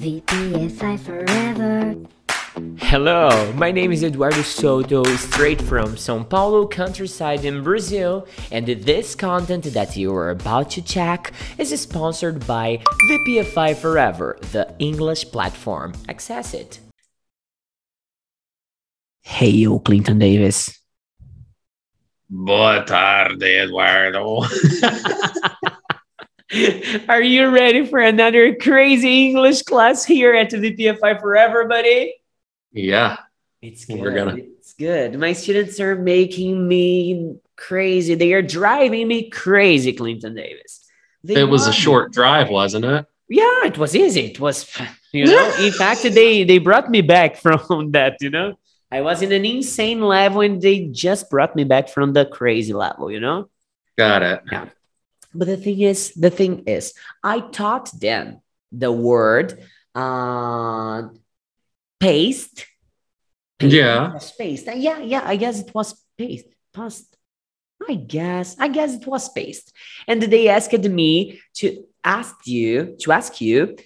VPFI forever. Hello, my name is Eduardo Soto, straight from São Paulo countryside in Brazil, and this content that you are about to check is sponsored by VPFI Forever, the English platform. Access it. Hey, yo, Clinton Davis. Boa tarde, Eduardo. Are you ready for another crazy English class here at the VPFI Forever, buddy? yeah, It's good. We're gonna- It's good. My students are making me crazy. They are driving me crazy, Clinton Davis. They it was a love it. short drive, wasn't it? Yeah, it was easy. It was, you know. in fact, they they brought me back from that. You know, I was in an insane level, and they just brought me back from the crazy level. You know. Got it. But the thing is, the thing is, I taught them the word uh, paste. Yeah. Paste. Uh, Yeah, yeah. I guess it was paste. Past. I guess. I guess it was paste. And they asked me to ask you to ask you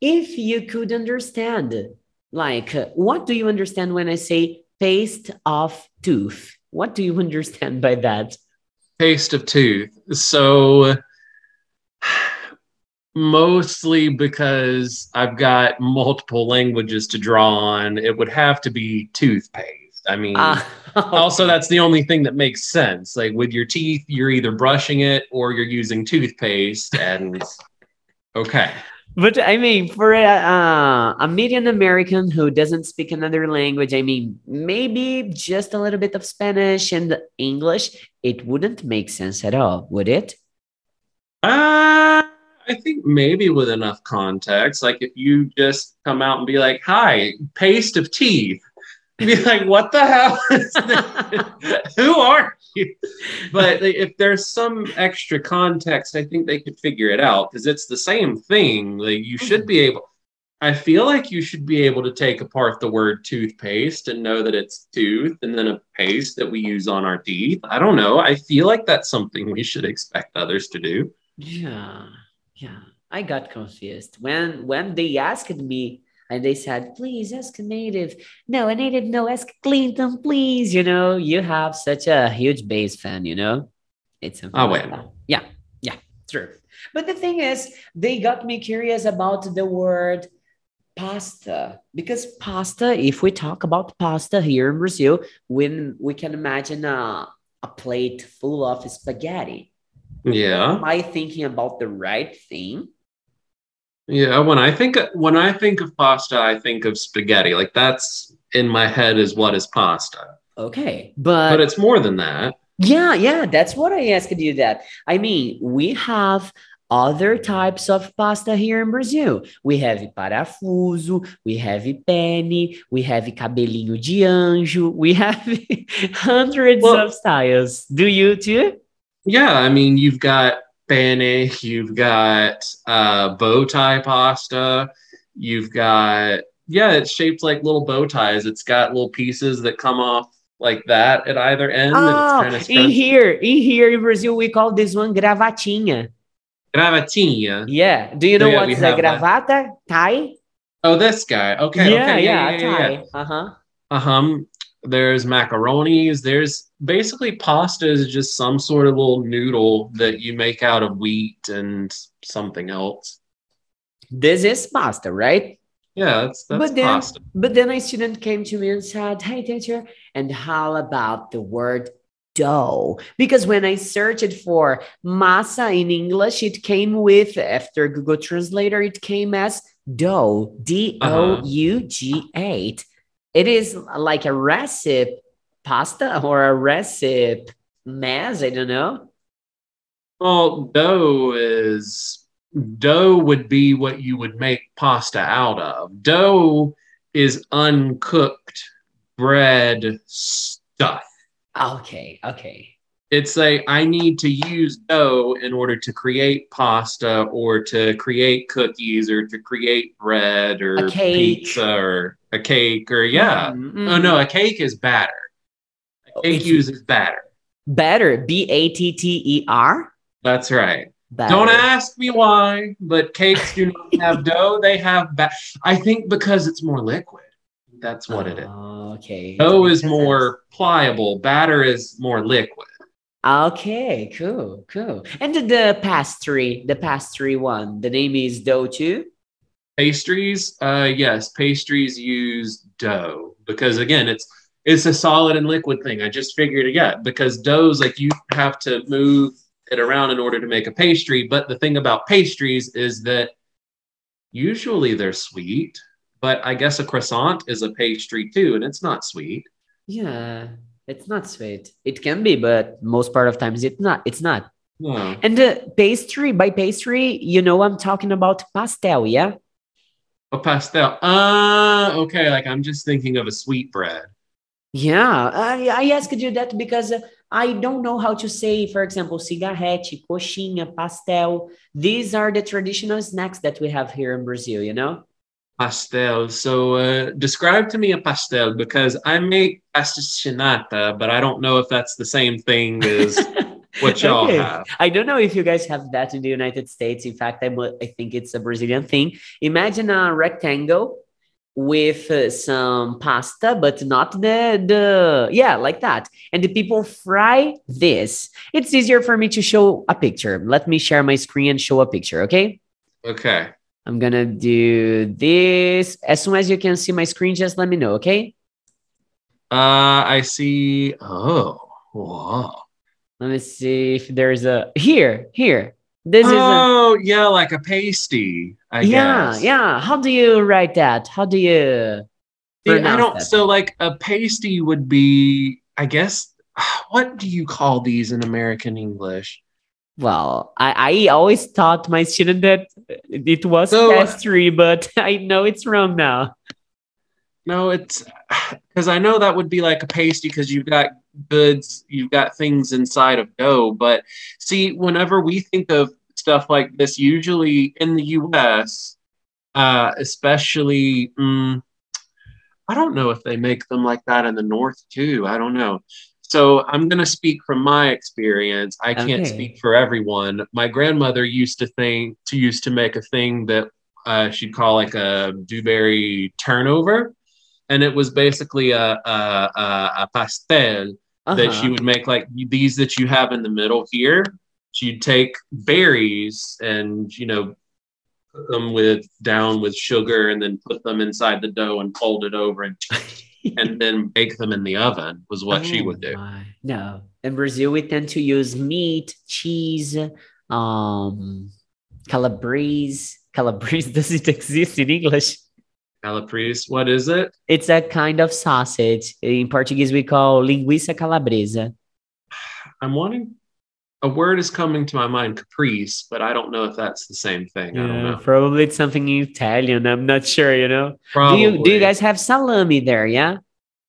if you could understand. Like, what do you understand when I say paste of tooth? What do you understand by that? Taste of tooth. So mostly because I've got multiple languages to draw on, it would have to be toothpaste. I mean, Ah, also that's the only thing that makes sense. Like with your teeth, you're either brushing it or you're using toothpaste and okay. But I mean, for a, uh, a median American who doesn't speak another language, I mean, maybe just a little bit of Spanish and English, it wouldn't make sense at all, would it? Uh, I think maybe with enough context, like if you just come out and be like, "Hi, paste of teeth," be like, "What the hell? Is this? Who you?" But if there's some extra context, I think they could figure it out because it's the same thing. Like you should mm-hmm. be able. I feel like you should be able to take apart the word toothpaste and know that it's tooth and then a paste that we use on our teeth. I don't know. I feel like that's something we should expect others to do. Yeah, yeah. I got confused when when they asked me and they said, "Please ask a native." No, a native. No, ask Clinton, please. You know, you have such a huge base fan. You know, it's something I like Yeah, yeah, true. But the thing is, they got me curious about the word pasta because pasta. If we talk about pasta here in Brazil, when we can imagine a a plate full of spaghetti. Yeah. Am I thinking about the right thing? Yeah, when I think when I think of pasta, I think of spaghetti. Like that's in my head is what is pasta. Okay, but, But it's more than that. yeah, yeah, that's what I asked you. That I mean, we have other types of pasta here in Brazil. We have parafuso, we have penne, we have cabelinho de anjo, we have hundreds Well- of styles. Do you too? Yeah, I mean, you've got penne, you've got uh, bow tie pasta, you've got yeah, it's shaped like little bow ties. It's got little pieces that come off like that at either end. and Oh, it's in here, in here in Brazil, we call this one gravatinha. gravatinha. Yeah. Do you know Yeah, what's a that. gravata? Tie? Oh, this guy. Okay. yeah, okay. yeah, Yeah. Yeah. yeah, yeah. tie. Uh-huh. Uh-huh. There's macaronis. There's basically pasta is just some sort of little noodle that you make out of wheat and something else. This is pasta, right? Yeah, that's that's but then, pasta. but then a student came to me and said, "Hey, teacher, and how about the word dough?" Because when I searched for masa in English, it came with after Google Translator, it came as dough, D O uh-huh. U G eight. It is like a recipe pasta or a recipe mess. I don't know. Well, dough is dough would be what you would make pasta out of. Dough is uncooked bread stuff. Okay, okay. It's a I need to use dough in order to create pasta or to create cookies or to create bread or pizza or a cake or yeah. Mm, Oh no, a cake is batter. A cake It's- uses batter. Better. B A T T E R. That's right. Don't ask me why, but cakes do not have dough. They have ba- I think because it's more liquid. That's what it is. Oh, Okay. Dough is more pliable. Batter is more liquid. Okay, cool, cool. And the, the pastry, the pastry one, the name is dough too. Pastries, uh, yes, pastries use dough because again, it's it's a solid and liquid thing. I just figured it out because doughs like you have to move it around in order to make a pastry. But the thing about pastries is that usually they're sweet, but I guess a croissant is a pastry too, and it's not sweet. Yeah, it's not sweet. It can be, but most part of times it's not. It's not. No. And the pastry, by pastry, you know I'm talking about pastel, yeah? A pastel. Ah, okay. Like I'm just thinking of a sweet bread. Yeah, I, I asked you that because I don't know how to say, for example, cigarrete, coxinha, pastel. These are the traditional snacks that we have here in Brazil, you know? Pastel. So uh, describe to me a pastel because I make pasticcinata, but I don't know if that's the same thing as what y'all Okay. have. I don't know if you guys have that in the United States. In fact, I, I think it's a Brazilian thing. Imagine a rectangle with uh, some pasta, but not the the yeah, like that. And the people fry this. It's easier for me to show a picture. Let me share my screen and show a picture, okay? Okay. I'm gonna do this. As soon as you can see my screen, just let me know, okay? Uh, I see. Oh, wow. Let me see if there's a here, here. This is a oh, yeah, like a pasty. I yeah, guess. yeah. How do you write that? How do you See, I don't. that? So, like a pasty would be, I guess. What do you call these in American English? Well, I, I always taught my student that it was So- pastry, but I know it's wrong now. No, it's because I know that would be like a pasty because you've got goods, you've got things inside of dough. But see, whenever we think of stuff like this, usually in the US, uh, especially, mm, I don't know if they make them like that in the North too. I don't know. So I'm going to speak from my experience. I can't Okay. speak for everyone. My grandmother used to think to used to make a thing that uh, she'd call like a dewberry turnover, and it was basically a a, a, a pastel that Uh-huh. she would make like these that you have in the middle here. She'd take berries and you know put them with down with sugar and then put them inside the dough and fold it over and and then bake them in the oven was what she Oh would do. my. No, in Brazil we tend to use meat, cheese, um, calabrese. Calabrese does it exist in English? Calabrese, what is it? It's a kind of sausage. In Portuguese, we call linguiça calabresa. I'm wanting a word is coming to my mind, caprice, but I don't know if that's the same thing. I don't know. probably it's something Italian. I'm not sure. You know. Do you do you guys have salami there? Yeah.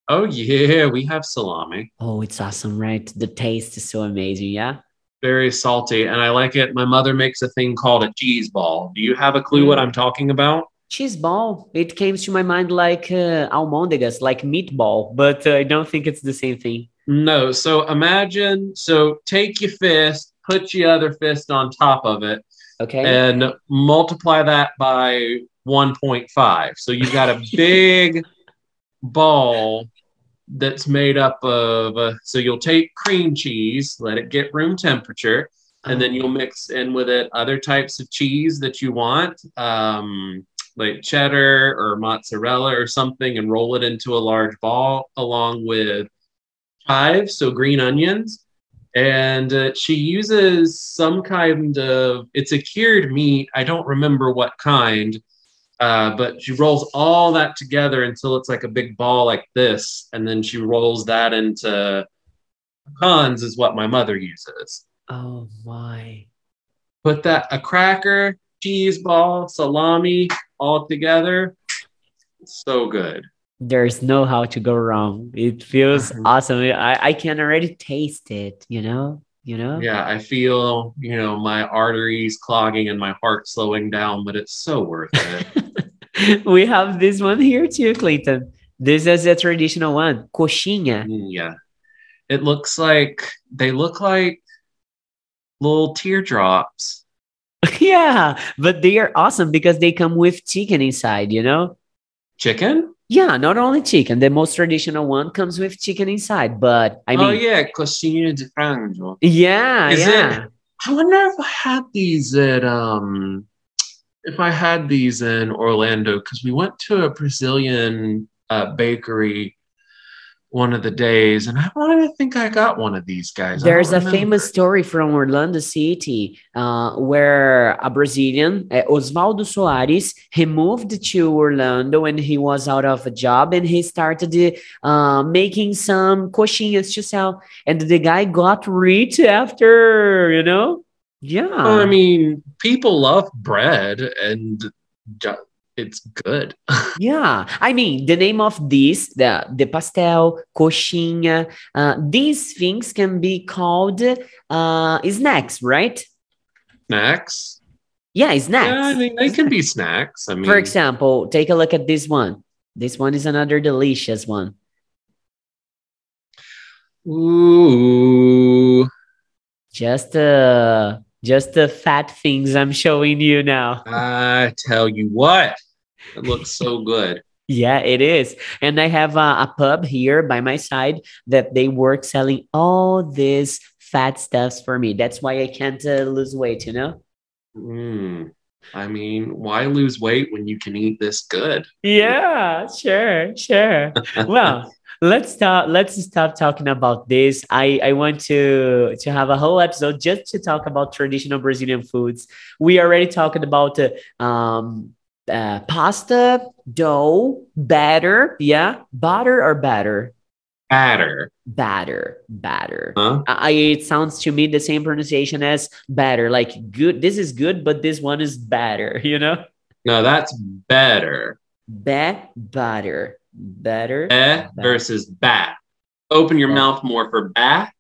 Oh yeah, we have salami. Oh, it's awesome, right? The taste is so amazing. Yeah. Very salty, and I like it. My mother makes a thing called a cheese ball. Do you have a clue what mm. I'm talking about? Cheese ball. It came to my mind like uh, almôndegas, like meatball, but uh, I don't think it's the same thing. No. So imagine. So take your fist, put your other fist on top of it, Okay. and multiply that by 1.5. So you've got a big ball that's made up of. Uh, so you'll take cream cheese, let it get room temperature, and then you'll mix in with it other types of cheese that you want, um, like cheddar or mozzarella or something, and roll it into a large ball along with chives, so green onions. And uh, she uses some kind of, it's a cured meat. I don't remember what kind, uh, but she rolls all that together until it's like a big ball like this. And then she rolls that into pecans, is what my mother uses oh my. put that a cracker, cheese ball, salami all together. So good. There's no how to go wrong. It feels awesome. I, I can already taste it, you know? You know? Yeah, I feel, you know, my arteries clogging and my heart slowing down, but it's so worth it. we have this one here too, Clayton. This is a traditional one. Coxinha. Yeah. It looks like they look like little teardrops. yeah, but they are awesome because they come with chicken inside, you know? Chicken? Yeah, not only chicken. The most traditional one comes with chicken inside, but I mean, oh yeah, costinha de frango. yeah, Is yeah. it? I wonder if I had these at um if I had these in Orlando because we went to a Brazilian uh, bakery one of the days, and I wanted to think I got one of these guys. There's a famous story from Orlando City uh, where a Brazilian, uh, Osvaldo Soares, he moved to Orlando when he was out of a job and he started uh, making some coxinhas to sell. And the guy got rich after, you know? Yeah. Well, I mean, people love bread, and it's good. Yeah, I mean the name of this, the the pastel, coxinha, uh, these things can be called uh, snacks, right? snacks. Yeah, snacks. Yeah, I mean, they can be snacks. I mean, For example, take a look at this one. This one is another delicious one. ooh, Just uh, just the fat things I'm showing you now. I tell you what, it looks so good. Yeah, it is. And I have a, a pub here by my side that they work selling all this fat stuffs for me. That's why I can't uh, lose weight, you know? Mm, I mean, why lose weight when you can eat this good? Yeah, sure, sure. well, let's stop let's stop talking about this. I I want to to have a whole episode just to talk about traditional Brazilian foods. We already talked about uh, um uh, pasta, dough, batter, yeah, butter or batter, Batter, batter, batter. huh? I, it sounds to me the same pronunciation as batter, like good. This is good, but this one is batter. You know, No, that's better. be butter, better. Eh versus bat. Open your mouth more for bat.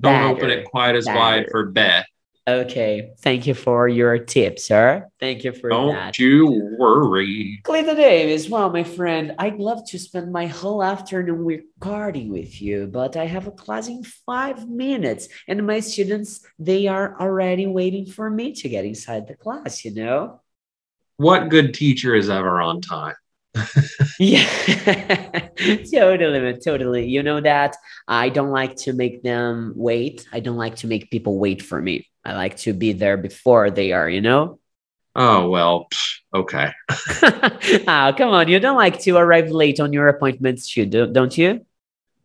Don't open it quite as wide for bet. Okay, thank you for your tip, sir. Thank you for Don't that. you worry. Clinton Davis, well, my friend, I'd love to spend my whole afternoon recording with you, but I have a class in five minutes, and my students they are already waiting for me to get inside the class. You know? What good teacher is ever on time? Yeah, totally, totally. You know that I don't like to make them wait. I don't like to make people wait for me. I like to be there before they are. You know? Oh well, okay. oh, come on. You don't like to arrive late on your appointments, too, do- don't you?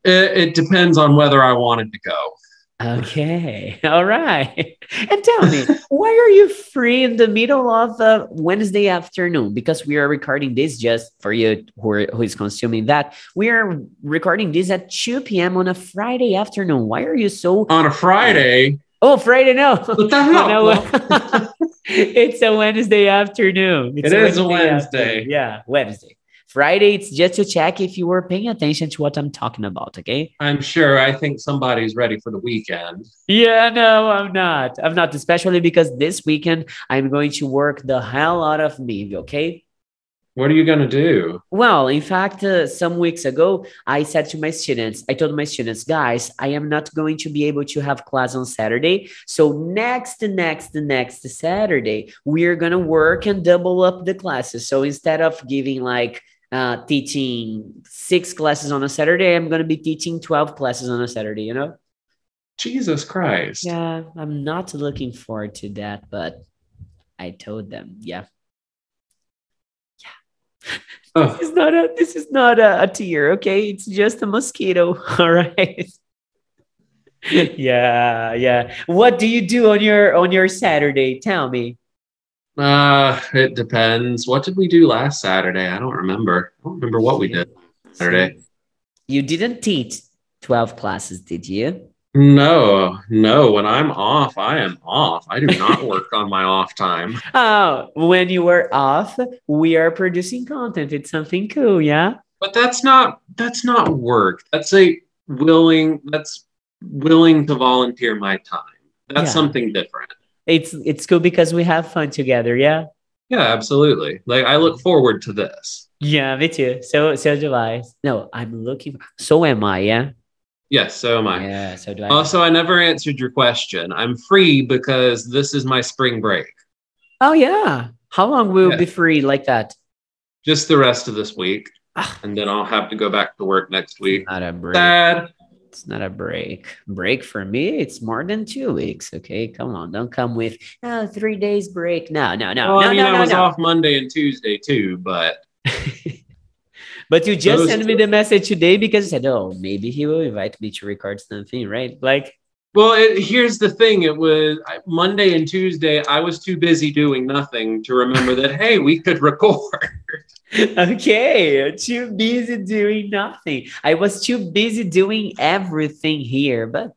It, it depends on whether I wanted to go. Okay. All right. And tell me, why are you free in the middle of uh, Wednesday afternoon? Because we are recording this just for you who, are, who is consuming that. We are recording this at 2 p.m. on a Friday afternoon. Why are you so. On a Friday, Oh, Friday, no. What the hell? It's a Wednesday afternoon. It's It is a Wednesday Wednesday. afternoon. Yeah, Wednesday. Friday, it's just to check if you were paying attention to what I'm talking about, okay? I'm sure I think somebody's ready for the weekend. Yeah, no, I'm not. I'm not, especially because this weekend I'm going to work the hell out of me, okay? What are you gonna do? Well, in fact, uh, some weeks ago, I said to my students, I told my students, guys, I am not going to be able to have class on Saturday. So next, next, next Saturday, we're going to work and double up the classes. So instead of giving like uh, teaching six classes on a Saturday, I'm going to be teaching 12 classes on a Saturday, you know? Jesus Christ. Yeah, I'm not looking forward to that, but I told them, yeah. Oh, This is not a this is not a, a tear, okay? It's just a mosquito. All right. yeah, yeah. What do you do on your on your Saturday? Tell me. Uh, it depends. What did we do last Saturday? I don't remember. I don't remember what we did Saturday. You didn't teach 12 classes, did you? No, no. When I'm off, I am off. I do not work on my off time. Oh, when you were off, we are producing content. It's something cool, yeah? But that's not that's not work. That's a willing that's willing to volunteer my time. That's Yeah. something different. It's it's cool because we have fun together, yeah? Yeah, absolutely. Like I look forward to this. Yeah, me too. So so do I. No, I'm looking so am I, yeah? Yes, so am I. Yeah, so do I. Also, I never answered your question. I'm free because this is my spring break. Oh yeah. How long will Yeah. be free like that? Just the rest of this week. Ah. And then I'll have to go back to work next week. Not a break. Sad. It's not a break. Break for me, it's more than two weeks. Okay, come on, don't come with oh, three days break. No, no, no, well, no, I mean, no, I no, was off Monday and Tuesday too, but but you just Those- sent me the message today because you said, "Oh, maybe he will invite me to record something," right? Like, well, it, here's the thing: it was Monday and Tuesday. I was too busy doing nothing to remember that. hey, we could record. okay, too busy doing nothing. I was too busy doing everything here, but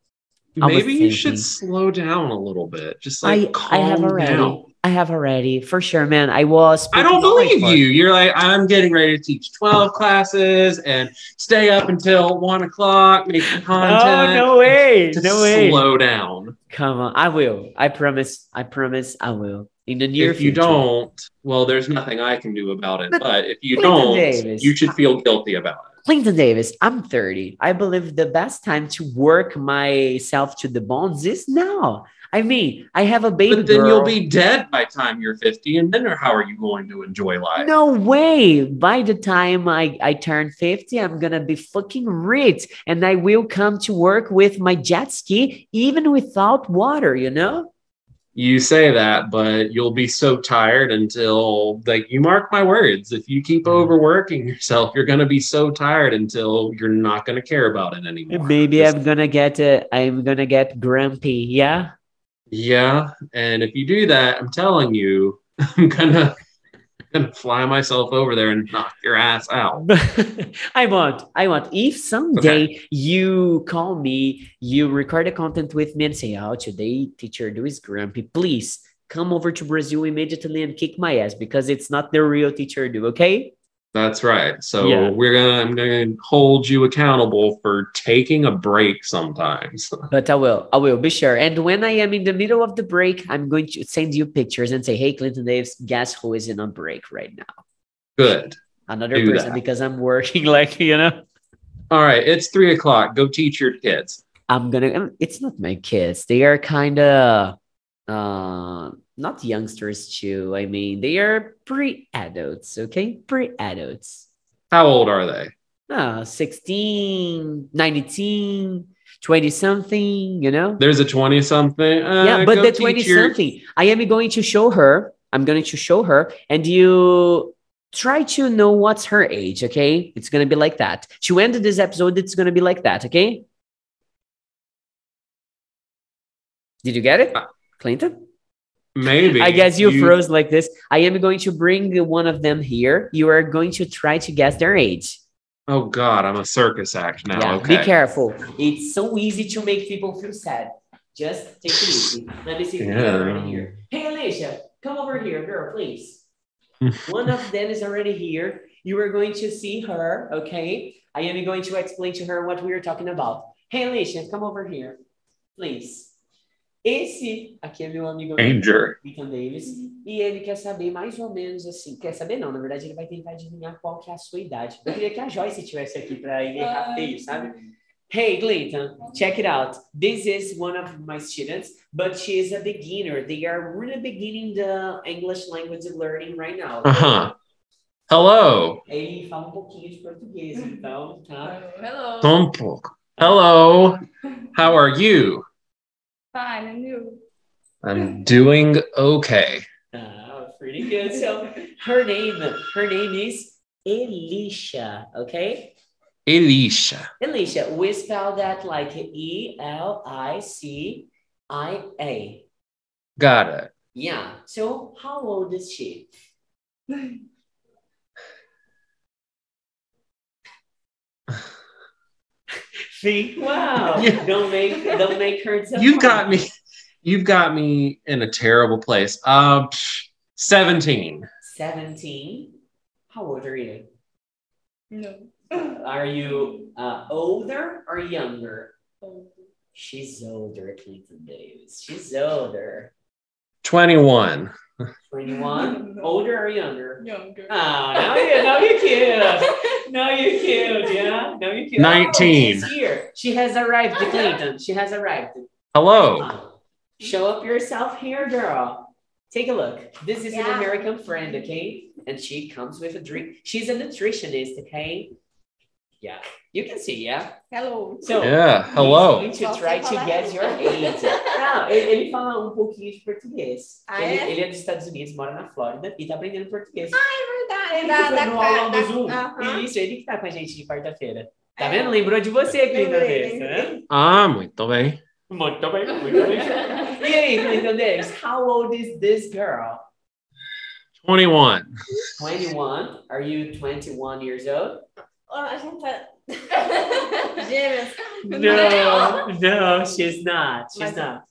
Maybe you should slow down a little bit. Just I like I have calm already. down. I have already for sure, man. I was. I don't speaking on my believe you. You're like, I'm getting ready to teach 12 classes and stay up until one o'clock making Oh no way! No way! slow down. Come on, I will. I promise. I promise. I will in the near if you don't, well, there's nothing I can do about it. But But if you Clinton don't, Davis. you should feel guilty about it. Clinton Davis, I'm 30. I believe the best time to work myself to the bones is now. I mean, I have a baby But then girl. you'll be dead by time you're 50, and then how are you going to enjoy life? No way. By the time I, I turn 50, I'm going to be fucking rich and I will come to work with my jet ski even without water, you know? You say that, but you'll be so tired until, like, you mark my words. If you keep Mm. overworking yourself, you're going to be so tired until you're not going to care about it anymore. Maybe I'm going to get uh, I'm going to get grumpy, yeah? Yeah, and if you do that, I'm telling you, I'm gonna gonna fly myself over there and knock your ass out. I want, I want. If someday you call me, you record a content with me and say, "Oh, today teacher do is grumpy," please come over to Brazil immediately and kick my ass because it's not the real teacher do. Okay? That's right. So Yeah. we're gonna I'm gonna hold you accountable for taking a break sometimes. But I will, I will be sure. And when I am in the middle of the break, I'm going to send you pictures and say, "Hey, Clinton Davis, guess who is in a break right now? Good. Another Do person that. because I'm working like you know." All right, it's three o'clock. Go teach your kids. I'm gonna. It's not my kids. They are kind of uh, not youngsters too. I mean, they are pre-adults. Okay, pre-adults. How old are they? Uh, 16, 19, 20 something. You know. There's a 20 something. Uh, yeah, but the 20 your- something. I am going to show her. I'm going to show her, and you try to know what's her age. Okay, it's gonna be like that. To end this episode, it's gonna be like that. Okay. Did you get it, Uh, Clinton? Maybe. I guess you, froze like this. I am going to bring one of them here. You are going to try to guess their age. Oh God, I'm a circus act now. yeah, okay. be careful. It's so easy to make people feel sad. Just take it easy. Let me see if Yeah. already here. Hey, Alicia, come over here, girl, please. one of them is already here. You are going to see her, okay? I am going to explain to her what we are talking about. Hey, Alicia, come over here, please. Esse aqui é meu amigo Danger. Ethan Davis, e ele quer saber mais ou menos assim, quer saber não, na verdade ele vai tentar adivinhar qual que é a sua idade. Eu queria que a Joyce estivesse aqui para ele errar feio, sabe? Hey, Clinton, check it out. This is one of my students, but she is a beginner. They are really beginning the English language learning right now. Uh-huh. Hello. Ele fala um pouquinho de português, então, tá? Hello. Um pouco. Hello. How are you? Fine, and you? I'm doing okay. Ah, pretty good. So her name, her name is Elisha, okay? Elisha. Elisha, we spell that like E L I C I A. Got it. Yeah. So how old is she? See? Wow. Yeah. Don't make don't make her so You've got me. You've got me in a terrible place. Um, 17. 17. How old are you? No. Are you uh, older or younger? She's older, Clinton Davis. She's older. 21. 21. Older or younger? Younger. Oh, now you, now you cute. Now you're cute, yeah. Now you're cute. 19. she's here. She has arrived, Clinton. She has arrived. Hello. Show up yourself here, girl. Take a look. This is an American friend, okay? And she comes with a drink. She's a nutritionist, okay? Yeah, you can see, yeah? Hello. So, Yeah, he's hello. going to try to get your age. Não, ele, ele fala um pouquinho de português. Ah, ele, é? ele é dos Estados Unidos, mora na Flórida e tá aprendendo português. Verdade. Ele Da, da, no aulão da, do Zoom. Isso, ele que tá com a gente de quarta-feira. Tá É. vendo? Lembrou de você, tá lembrei. vendo? Ah, muito bem. Muito bem, muito bem. E aí, Clinton Davis, how old is this girl? 21. 21. Are you 21 years old? Ó, A gente tá. Gêmeas. No, no, she's not. She's Mas- not.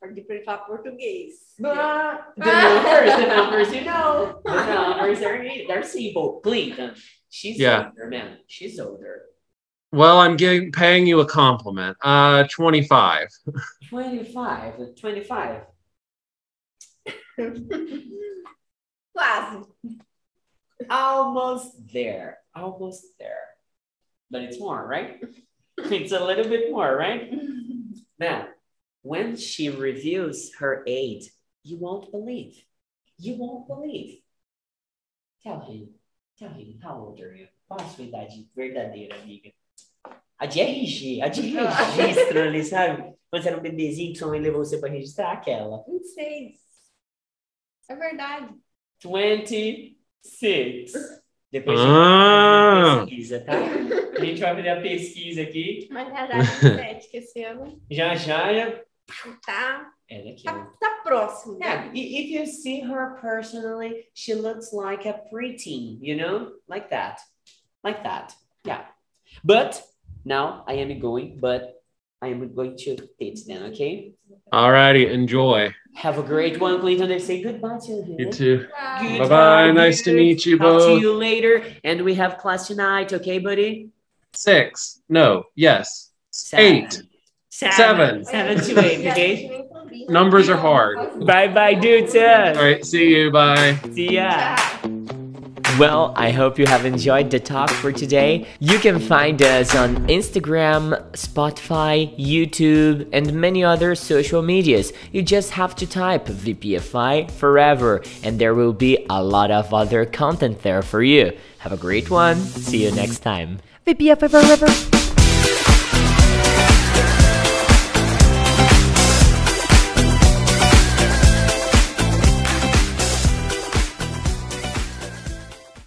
Porque pra ele falar português. But the numbers, the numbers, you know, the numbers are they're simple. Clinton, she's Yeah. older, man. She's older. Well, I'm getting paying you a compliment. Uh, 25. 25, 25. Quase. Almost there, almost there. But it's more, right? It's a little bit more, right? Now, when she reveals her age, you won't believe. You won't believe. Tell him. Tell him how old are you? Qual a sua idade verdadeira, amiga? A de RG, a de registro ali, sabe? Quando você era um bebezinho que sua mãe levou você pra registrar aquela. 26. É verdade. 26. Depois a gente Ah. pesquisa, tá? A gente vai fazer a pesquisa aqui. Mas já já é 27, que esse ano Já já é, tá, é tá, tá próximo. Yeah, if you see her personally, she looks like a preteen, you know, like that, like that. Yeah, but now I am going, but I am going to teach them. Okay. Alrighty, enjoy. Have a great one, Clinton. They say goodbye to you. You too. Good Bye bye. Nice to meet you Talk to both. you later, and we have class tonight. Okay, buddy. Six. No, yes. Seven. Eight. Seven. Seven. Seven to eight. Okay. tive um combinho. Numbers are hard. Bye, bye, dudes. All right, see you. Bye. See ya. Well, I hope you have enjoyed the talk for today. You can find us on Instagram, Spotify, YouTube, and many other social medias. You just have to type VPFI forever, and there will be a lot of other content there for you. Have a great one. See you next time. VPFI forever.